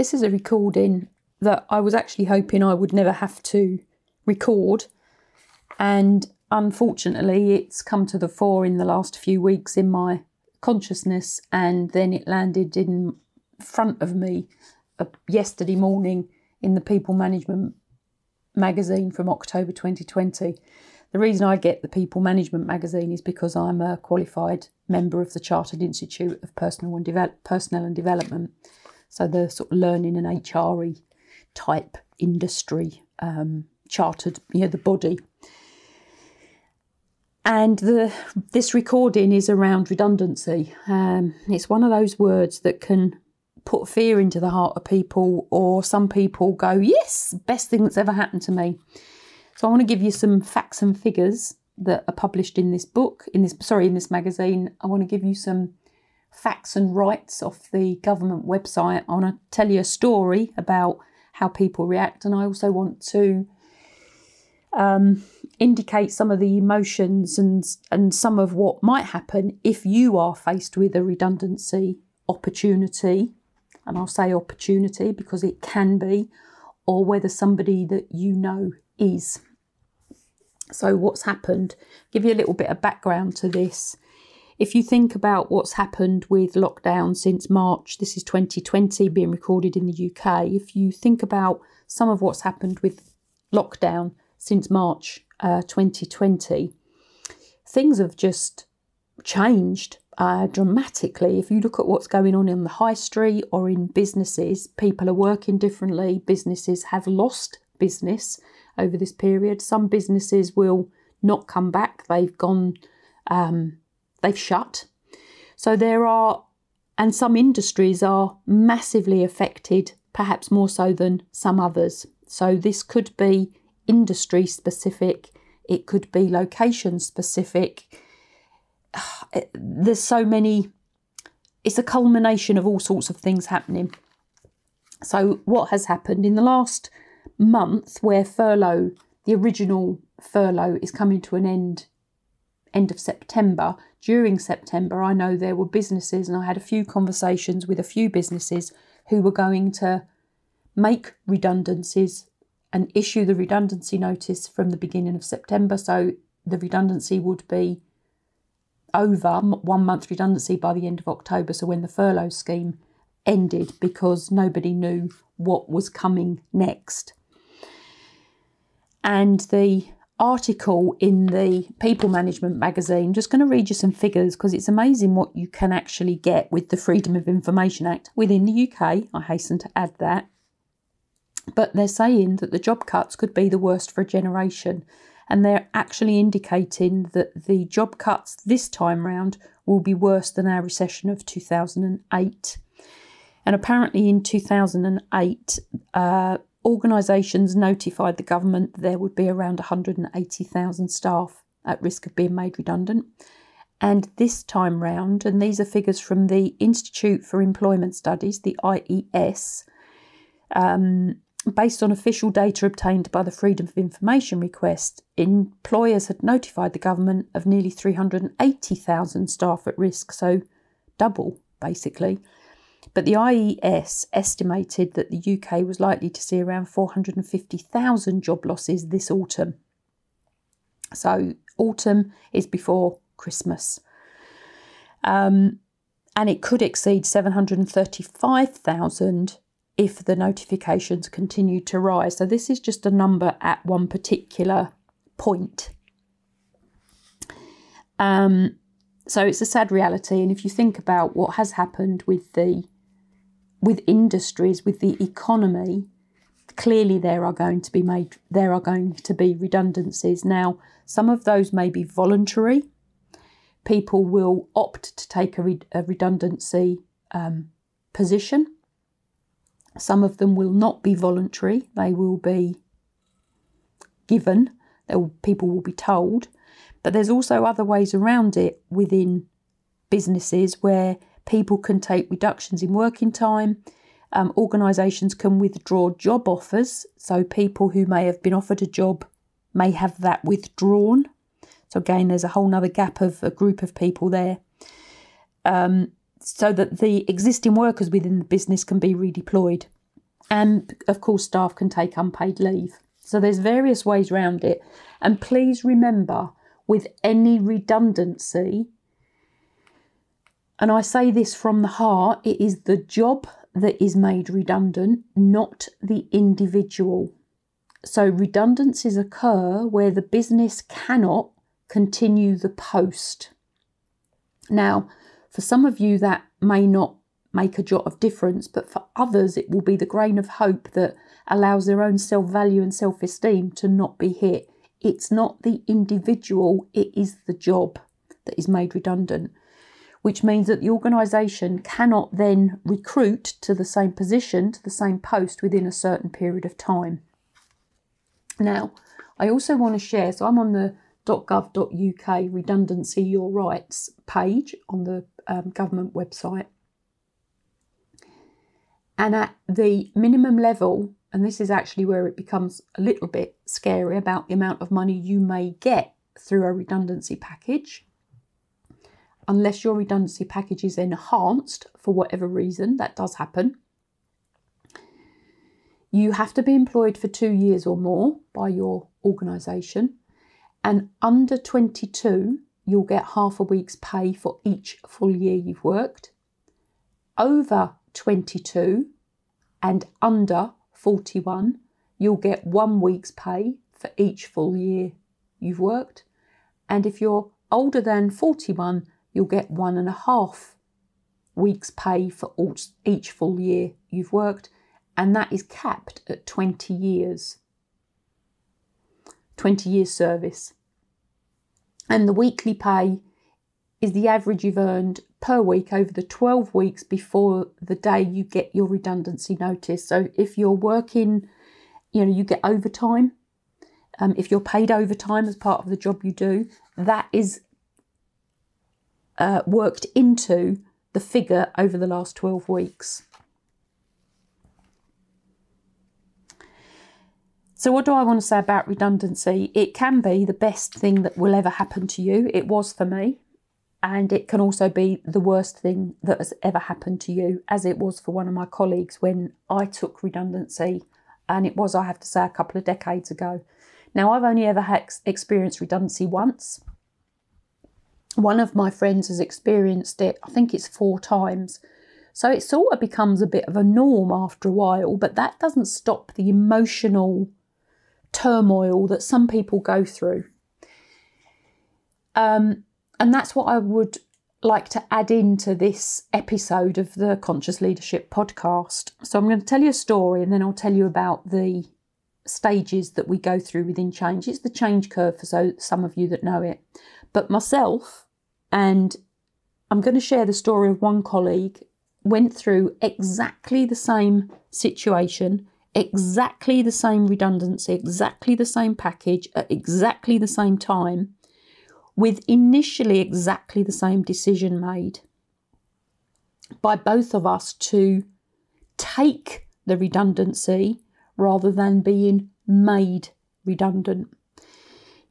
this is a recording that I was actually hoping I would never have to record. And unfortunately, it's come to the fore in the last few weeks in my consciousness, and then it landed in front of me uh, yesterday morning in the People Management magazine from October 2020. The reason I get the People Management magazine is because I'm a qualified member of the Chartered Institute of Personal and, Deve- Personnel and Development. So the sort of learning and HRE type industry um, chartered, you know, the body. And the this recording is around redundancy. Um, it's one of those words that can put fear into the heart of people, or some people go, "Yes, best thing that's ever happened to me." So I want to give you some facts and figures that are published in this book, in this sorry, in this magazine. I want to give you some facts and rights off the government website. I want to tell you a story about how people react, and I also want to um, indicate some of the emotions and and some of what might happen if you are faced with a redundancy opportunity. And I'll say opportunity because it can be, or whether somebody that you know is. So, what's happened? Give you a little bit of background to this. If you think about what's happened with lockdown since March, this is 2020 being recorded in the UK. If you think about some of what's happened with lockdown since March uh, 2020, things have just changed uh, dramatically. If you look at what's going on in the high street or in businesses, people are working differently. Businesses have lost business over this period. Some businesses will not come back. They've gone um, they've shut. So there are, and some industries are massively affected, perhaps more so than some others. So this could be industry specific, it could be location specific. There's so many, it's a culmination of all sorts of things happening. So, what has happened in the last month, where furlough, the original furlough, is coming to an end end of September, during September, I know there were businesses, and I had a few conversations with a few businesses who were going to make redundancies and issue the redundancy notice from the beginning of September. So the redundancy would be over, one month redundancy by the end of October. So when the furlough scheme ended, because nobody knew what was coming next. And the article in the People Management magazine. Just going to read you some figures because it's amazing what you can actually get with the Freedom of Information Act within the UK. I hasten to add that. But they're saying that the job cuts could be the worst for a generation. And they're actually indicating that the job cuts this time round will be worse than our recession of 2008. And apparently, in 2008, uh, organisations notified the government there would be around 180,000 staff at risk of being made redundant. And this time round, and these are figures from the Institute for Employment Studies, the IES, um, based on official data obtained by the Freedom of Information request, employers had notified the government of nearly 380,000 staff at risk, so double basically. But the IES estimated that the UK was likely to see around 450,000 job losses this autumn. So, autumn is before Christmas. Um, and it could exceed 735,000 if the notifications continue to rise. So, this is just a number at one particular point. Um, so, it's a sad reality. And if you think about what has happened with the with industries, with the economy, clearly there are going to be made there are going to be redundancies. Now, some of those may be voluntary. People will opt to take a, re- a redundancy um, position. Some of them will not be voluntary. They will be given. Will, people will be told. But there's also other ways around it within businesses where People can take reductions in working time. Um, organisations can withdraw job offers. So, people who may have been offered a job may have that withdrawn. So, again, there's a whole other gap of a group of people there. Um, so that the existing workers within the business can be redeployed. And of course, staff can take unpaid leave. So there's various ways around it. And please remember with any redundancy, and I say this from the heart, it is the job that is made redundant, not the individual. So redundancies occur where the business cannot continue the post. Now, for some of you, that may not make a jot of difference, but for others, it will be the grain of hope that allows their own self value and self esteem to not be hit. It's not the individual, it is the job that is made redundant, which means that the organisation cannot then recruit to the same position, to the same post within a certain period of time. Now, I also want to share, so I'm on the .gov.uk redundancy your rights page on the um, government website. And at the minimum level, and this is actually where it becomes a little bit scary about the amount of money you may get through a redundancy package. Unless your redundancy package is enhanced for whatever reason, that does happen. You have to be employed for two years or more by your organisation, and under 22, you'll get half a week's pay for each full year you've worked. Over 22 and under 41, you'll get one week's pay for each full year you've worked. And if you're older than 41, you'll get one and a half weeks' pay for each full year you've worked and that is capped at 20 years. 20 years service. And the weekly pay is the average you've earned per week over the 12 weeks before the day you get your redundancy notice. So if you're working, you know, you get overtime. Um, if you're paid overtime as part of the job you do, that is uh, worked into the figure over the last 12 weeks. So, what do I want to say about redundancy? It can be the best thing that will ever happen to you. It was for me. And it can also be the worst thing that has ever happened to you, as it was for one of my colleagues when I took redundancy. And it was, I have to say, a couple of decades ago. Now, I've only ever experienced redundancy once. One of my friends has experienced it, I think it's four times. So it sort of becomes a bit of a norm after a while, but that doesn't stop the emotional turmoil that some people go through. Um, and that's what I would like to add into this episode of the Conscious Leadership podcast. So I'm going to tell you a story and then I'll tell you about the stages that we go through within change. It's the change curve for so, some of you that know it. But myself, and I'm going to share the story of one colleague, went through exactly the same situation exactly the same redundancy, exactly the same package at exactly the same time, with initially exactly the same decision made by both of us to take the redundancy rather than being made redundant.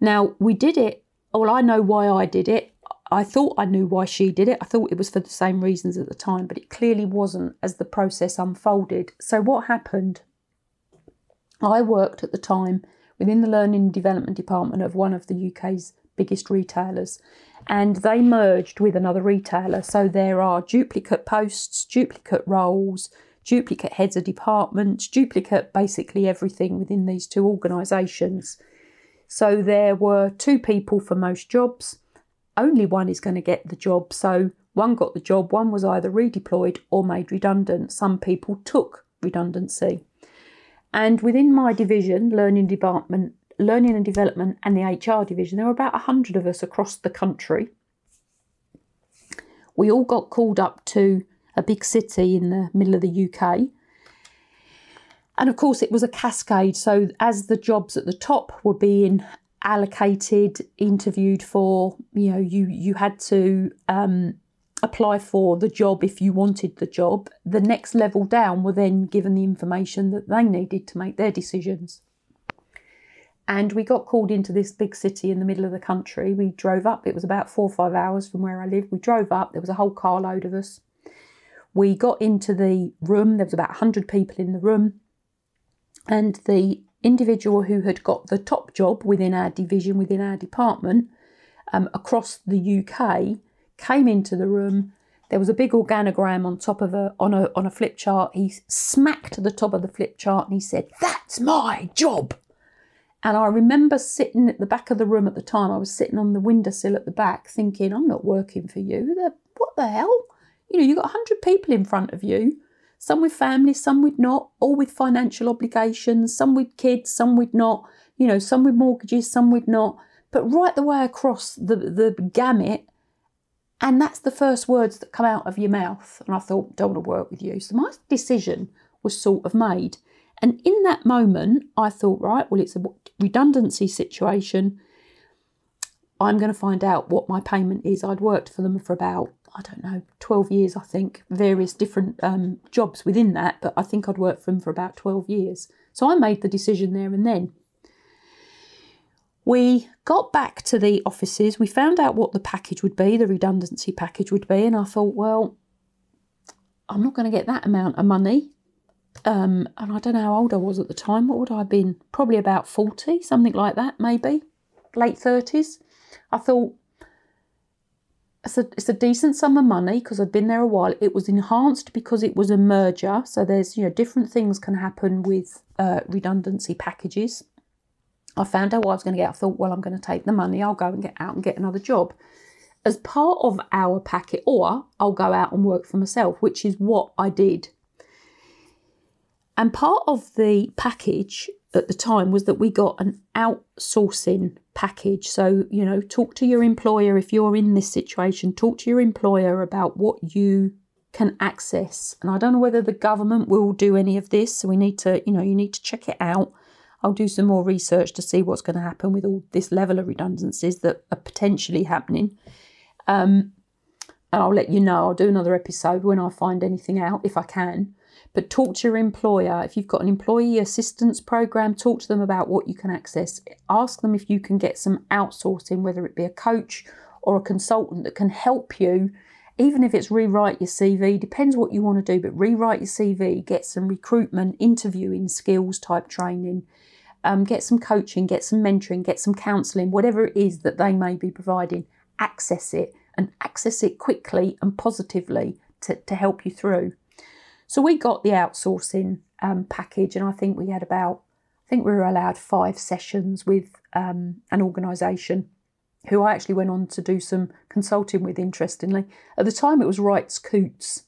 Now, we did it, Oh, well, I know why I did it. I thought I knew why she did it. I thought it was for the same reasons at the time, but it clearly wasn't as the process unfolded. So, what happened I worked at the time within the learning and development department of one of the UK's biggest retailers, and they merged with another retailer. So there are duplicate posts, duplicate roles, duplicate heads of departments, duplicate basically everything within these two organisations. So there were two people for most jobs. Only one is going to get the job. So one got the job, one was either redeployed or made redundant. Some people took redundancy. And within my division, learning department, learning and development, and the HR division, there were about 100 of us across the country. We all got called up to a big city in the middle of the UK. And of course, it was a cascade. So, as the jobs at the top were being allocated, interviewed for, you know, you you had to um, apply for the job if you wanted the job. The next level down were then given the information that they needed to make their decisions. And we got called into this big city in the middle of the country. We drove up, it was about four or five hours from where I live. We drove up, there was a whole carload of us. We got into the room, there was about 100 people in the room. And the individual who had got the top job within our division, within our department, um, across the UK, came into the room. There was a big organogram on top of a on a on a flip chart. He smacked the top of the flip chart and he said, "That's my job." And I remember sitting at the back of the room at the time. I was sitting on the windowsill at the back, thinking, "I'm not working for you. What the hell? You know, you've got hundred people in front of you." Some with families, some with not, all with financial obligations, some with kids, some with not, you know, some with mortgages, some with not but right the way across the, the gamut. And that's the first words that come out of your mouth. And I thought, don't want to work with you. So my decision was sort of made. And in that moment, I thought, right, well, it's a redundancy situation. I'm going to find out what my payment is. I'd worked for them for about, I don't know, 12 years, I think, various different um, jobs within that, but I think I'd worked for them for about 12 years. So I made the decision there and then. We got back to the offices, we found out what the package would be, the redundancy package would be, and I thought, well, I'm not going to get that amount of money. Um, and I don't know how old I was at the time. What would I have been? Probably about 40, something like that, maybe, late 30s. I thought, it's a, it's a decent sum of money because I'd been there a while. It was enhanced because it was a merger. So there's, you know, different things can happen with uh, redundancy packages. I found out what I was going to get. I thought, well, I'm going to take the money. I'll go and get out and get another job. As part of our packet, or I'll go out and work for myself, which is what I did. And part of the package at the time was that we got an outsourcing package. So, you know, talk to your employer if you're in this situation, talk to your employer about what you can access. And I don't know whether the government will do any of this. So we need to, you know, you need to check it out. I'll do some more research to see what's going to happen with all this level of redundancies that are potentially happening. Um, and I'll let you know. I'll do another episode when I find anything out, if I can. But talk to your employer. If you've got an employee assistance program, talk to them about what you can access. Ask them if you can get some outsourcing, whether it be a coach or a consultant that can help you, even if it's rewrite your CV, depends what you want to do, but rewrite your CV, get some recruitment, interviewing skills type training um, get some coaching, get some mentoring, get some counselling, whatever it is that they may be providing, access it and access it quickly and positively to, to help you through. So we got the outsourcing um, package, and I think we had about, I think we were allowed five sessions with um, an organisation who I actually went on to do some consulting with, interestingly. At the time, it was Wrights Coutts.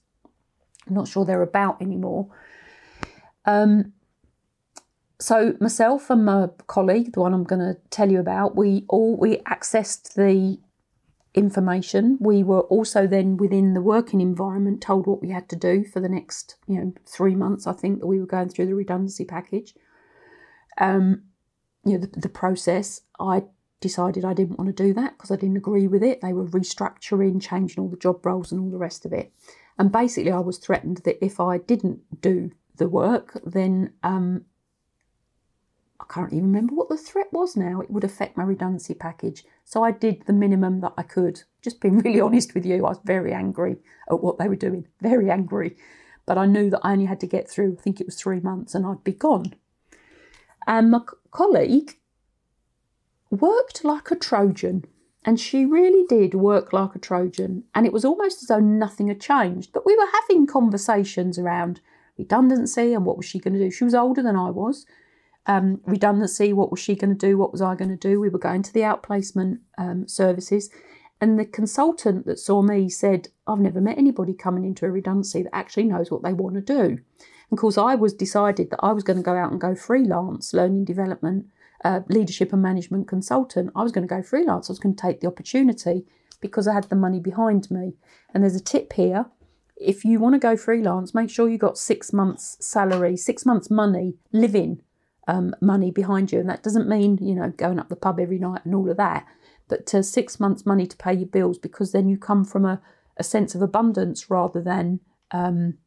I'm not sure they're about anymore. Um, so myself and my colleague, the one I'm going to tell you about, we all we accessed the information. We were also then within the working environment told what we had to do for the next, you know, three months. I think that we were going through the redundancy package. Um, you know, the, the process. I decided I didn't want to do that because I didn't agree with it. They were restructuring, changing all the job roles and all the rest of it. And basically, I was threatened that if I didn't do the work, then um, can't even remember what the threat was now. It would affect my redundancy package. So I did the minimum that I could. Just being really honest with you, I was very angry at what they were doing, very angry. But I knew that I only had to get through, I think it was three months, and I'd be gone. And my colleague worked like a Trojan. And she really did work like a Trojan. And it was almost as though nothing had changed. But we were having conversations around redundancy and what was she going to do. She was older than I was um, redundancy. What was she going to do? What was I going to do? We were going to the outplacement um, services. And the consultant that saw me said, I've never met anybody coming into a redundancy that actually knows what they want to do. And of course, I was decided that I was going to go out and go freelance, learning development, uh, leadership and management consultant. I was going to go freelance. I was going to take the opportunity because I had the money behind me. And there's a tip here. If you want to go freelance, make sure you got six months' salary, six months' money, living um, money behind you. And that doesn't mean, you know, going up the pub every night and all of that, but six months' money to pay your bills because then you come from a, a sense of abundance rather than um,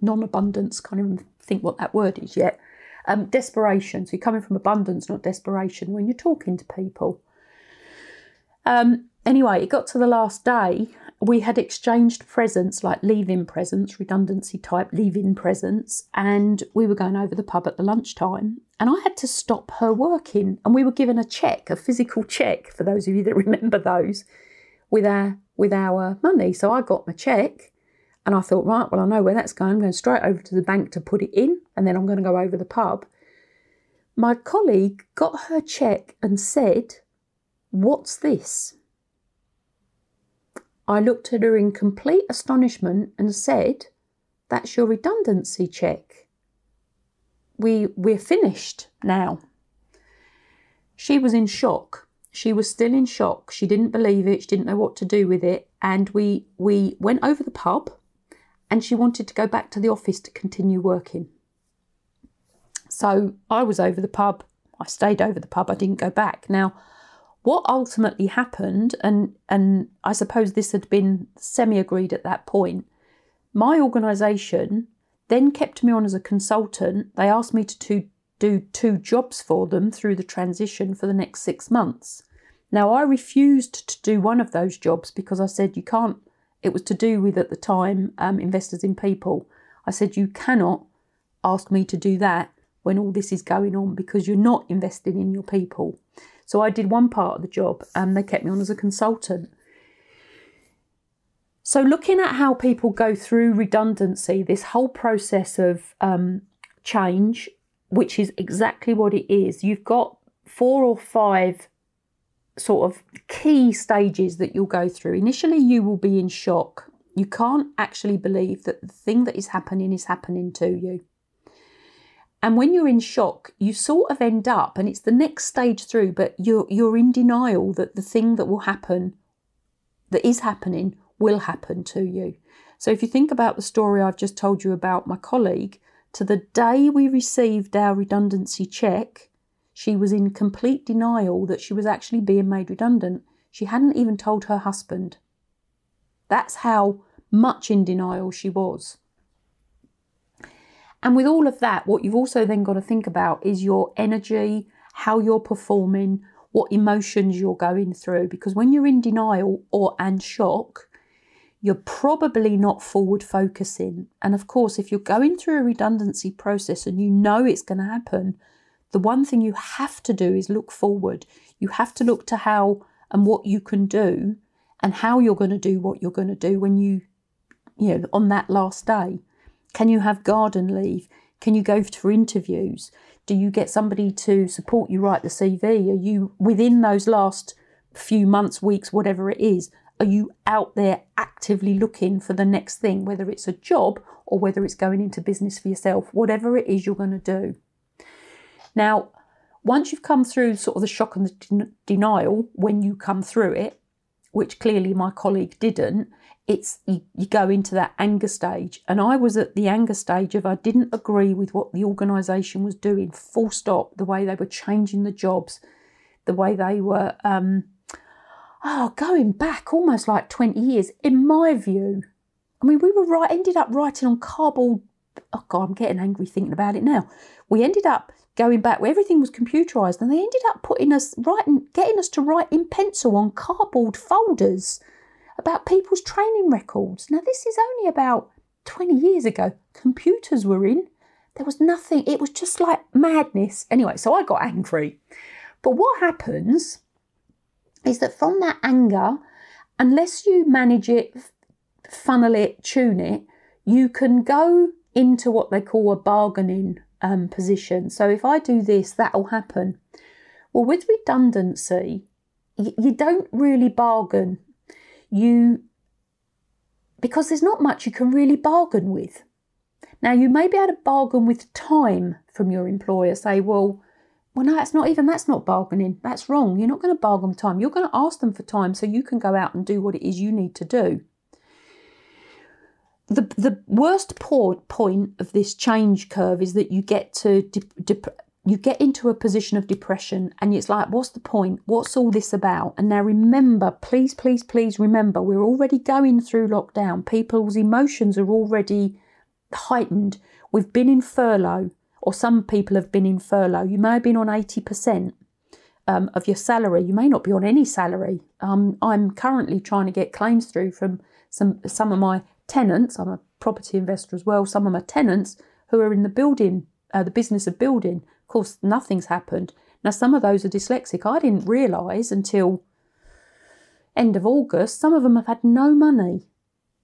non abundance. Can't even think what that word is yet. Um, desperation. So you're coming from abundance, not desperation, when you're talking to people. Um, anyway, it got to the last day. We had exchanged presents, like leave-in presents, redundancy type leave-in presents, and we were going over the pub at the lunchtime. And I had to stop her working, and we were given a check, a physical check, for those of you that remember those, with our with our money. So I got my check, and I thought, right, well, I know where that's going. I'm going straight over to the bank to put it in, and then I'm going to go over the pub. My colleague got her check and said, What's this? I looked at her in complete astonishment and said, That's your redundancy check. We, we're finished now. She was in shock. She was still in shock. She didn't believe it. She didn't know what to do with it. And we, we went over the pub and she wanted to go back to the office to continue working. So I was over the pub. I stayed over the pub. I didn't go back. Now, what ultimately happened, and and I suppose this had been semi agreed at that point, my organisation then kept me on as a consultant. They asked me to, do two jobs for them through the transition for the next six months. Now I refused to do one of those jobs because I said you can't. It was to do with at the time um, investors in people. I said you cannot ask me to do that when all this is going on because you're not investing in your people. So I did one part of the job and they kept me on as a consultant. So, looking at how people go through redundancy, this whole process of um, change, which is exactly what it is, you've got four or five sort of key stages that you'll go through. Initially, you will be in shock. You can't actually believe that the thing that is happening is happening to you. And when you're in shock, you sort of end up, and it's the next stage through, but you're you're in denial that the thing that will happen, that is happening, will happen to you. So if you think about the story I've just told you about my colleague, to the day we received our redundancy check, she was in complete denial that she was actually being made redundant. She hadn't even told her husband. That's how much in denial she was. And with all of that, what you've also then got to think about is your energy, how you're performing, what emotions you're going through. Because when you're in denial or and shock, you're probably not forward focusing. And of course, if you're going through a redundancy process and you know it's going to happen, the one thing you have to do is look forward. You have to look to how and what you can do and how you're going to do what you're going to do when you, you know, on that last day. Can you have garden leave? Can you go for interviews? Do you get somebody to support you write the CV? Are you within those last few months, weeks, whatever it is? Are you out there actively looking for the next thing, whether it's a job or whether it's going into business for yourself, whatever it is you're going to do? Now, once you've come through sort of the shock and the den- denial, when you come through it, which clearly my colleague didn't, it's you, you go into that anger stage. And i was at the anger stage of i didn't agree with what the organisation was doing full stop the way they were changing the jobs the way they were um, oh going back almost like 20 years. In my view i mean we were right ended up writing on cardboard oh god i'm getting angry thinking about it now. We ended up going back where everything was computerized and they ended up putting us writing getting us to write in pencil on cardboard folders about people's training records. Now, this is only about 20 years ago. Computers were in. There was nothing, it was just like madness. Anyway, so I got angry. But what happens is that from that anger, unless you manage it, funnel it, tune it, you can go into what they call a bargaining um, position. So if I do this, that'll happen. Well, with redundancy, you don't really bargain you because there's not much you can really bargain with. Now you may be able to bargain with time from your employer, say, well, well, no, that's not even that's not bargaining. That's wrong. You're not going to bargain time. You're going to ask them for time so you can go out and do what it is you need to do. The the worst point of this change curve is that you get to you get into a position of depression and it's like, what's the point? What's all this about? And now remember, please, please, please remember, we're already going through lockdown. People's emotions are already heightened. We've been in furlough, or some people have been in furlough. You may have been on 80%. um, of your salary. You may not be on any salary. Um, I'm currently trying to get claims through from some some of my tenants. I'm a property investor as well. Some of my tenants who are in the building, uh, the business of building. Of course, nothing's happened. Now, some of those are dyslexic. I didn't realise until end of August. Some of them have had no money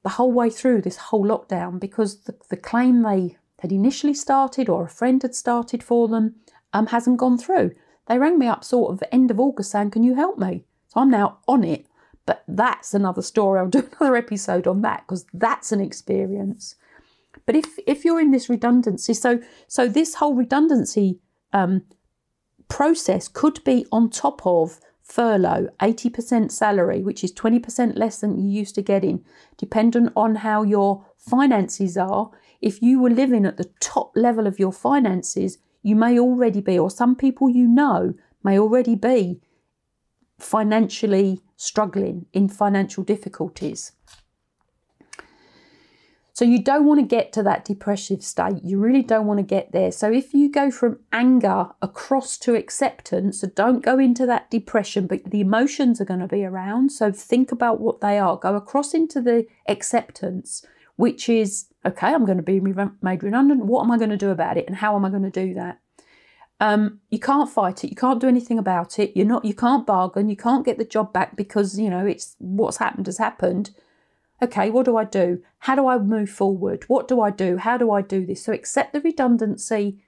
the whole way through this whole lockdown because the, the claim they had initially started or a friend had started for them um, hasn't gone through. They rang me up sort of end of August saying, Can you help me? So I'm now on it. But that's another story. I'll do another episode on that because that's an experience. But if if you're in this redundancy, so so this whole redundancy um, process could be on top of furlough, 80% salary, which is 20% less than you used to getting, dependent on how your finances are. If you were living at the top level of your finances, you may already be, or some people you know may already be financially struggling in financial difficulties. So you don't want to get to that depressive state. You really don't want to get there. So if you go from anger across to acceptance, so don't go into that depression, but the emotions are going to be around. So think about what they are. Go across into the acceptance, which is okay, I'm going to be made redundant. What am I going to do about it? And how am I going to do that? Um, you can't fight it. You can't do anything about it. You're not. You can't bargain. You can't get the job back because you know it's what's happened has happened. Okay, what do I do? How do I move forward? What do I do? How do I do this? So accept the redundancy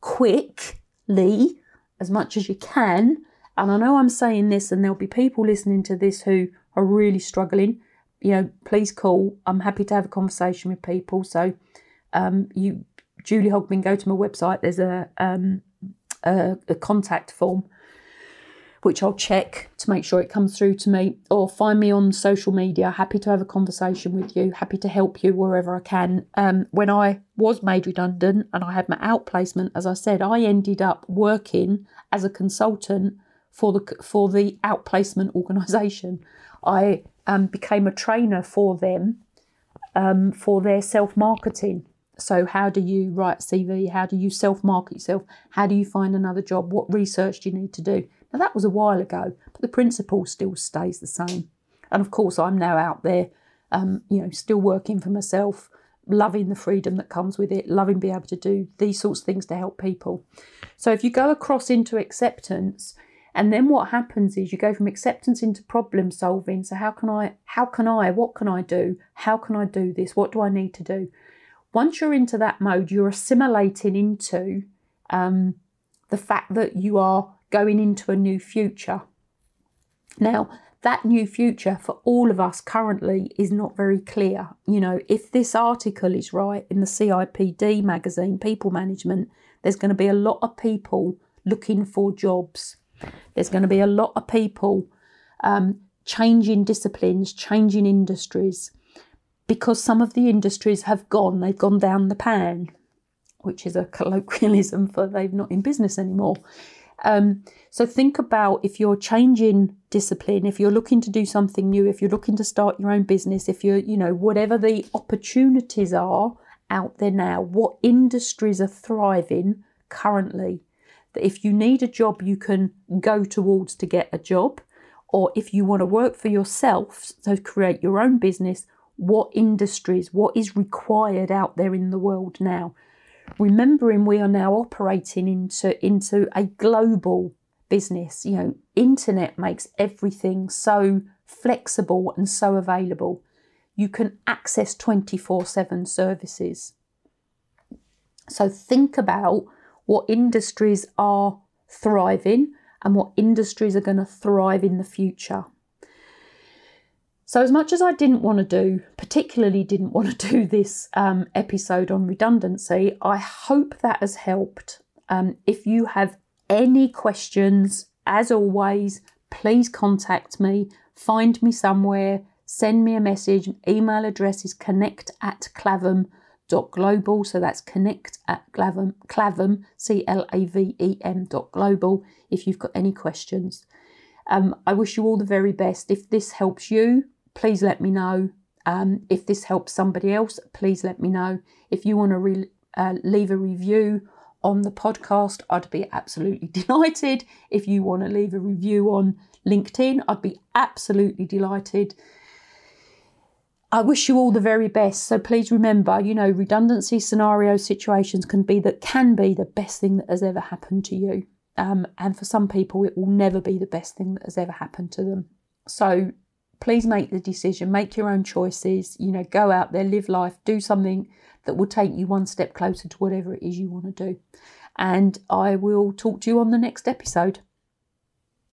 quickly as much as you can. And I know I'm saying this, and there'll be people listening to this who are really struggling. You know, please call. I'm happy to have a conversation with people. So, um, you, Julie Hogman, go to my website. There's a um, a, a contact form, which I'll check to make sure it comes through to me, or find me on social media. Happy to have a conversation with you, happy to help you wherever I can. Um, when I was made redundant and I had my outplacement, as I said, I ended up working as a consultant for the for the outplacement organisation. I um, became a trainer for them um, for their self marketing. So, how do you write CV? How do you self market yourself? How do you find another job? What research do you need to do? Now, that was a while ago, but the principle still stays the same. And of course, I'm now out there, um, you know, still working for myself, loving the freedom that comes with it, loving being able to do these sorts of things to help people. So, if you go across into acceptance, and then what happens is you go from acceptance into problem solving. So how can I, how can I, what can I do? How can I do this? What do I need to do? Once you're into that mode, you're assimilating into um, the fact that you are going into a new future. Now, that new future for all of us currently is not very clear. You know, if this article is right in the CIPD magazine, People Management, there's going to be a lot of people looking for jobs. There's going to be a lot of people um, changing disciplines, changing industries because some of the industries have gone, they've gone down the pan, which is a colloquialism for they've not in business anymore. Um, so think about if you're changing discipline, if you're looking to do something new, if you're looking to start your own business, if you're, you know, whatever the opportunities are out there now, what industries are thriving currently. That if you need a job, you can go towards to get a job, or if you want to work for yourself, so create your own business, what industries, what is required out there in the world now. Remembering we are now operating into, into a global business. You know, internet makes everything so flexible and so available. You can access 24 7 services. So think about what industries are thriving and what industries are going to thrive in the future. So, as much as I didn't want to do, particularly didn't want to do this um, episode on redundancy, I hope that has helped. Um, if you have any questions, as always, please contact me, find me somewhere, send me a message. Email address is connect at clavem.global. So that's connect at clavem, clavem C L A V E M dot global if you've got any questions. Um, I wish you all the very best. If this helps you, please let me know. Um, if this helps somebody else, please let me know. If you want to re- uh, leave a review on the podcast, I'd be absolutely delighted. If you want to leave a review on LinkedIn, I'd be absolutely delighted. I wish you all the very best. So please remember, you know, redundancy scenario situations can be that can be the best thing that has ever happened to you. Um, and for some people, it will never be the best thing that has ever happened to them. So please make the decision, make your own choices, you know, go out there, live life, do something that will take you one step closer to whatever it is you want to do. And I will talk to you on the next episode.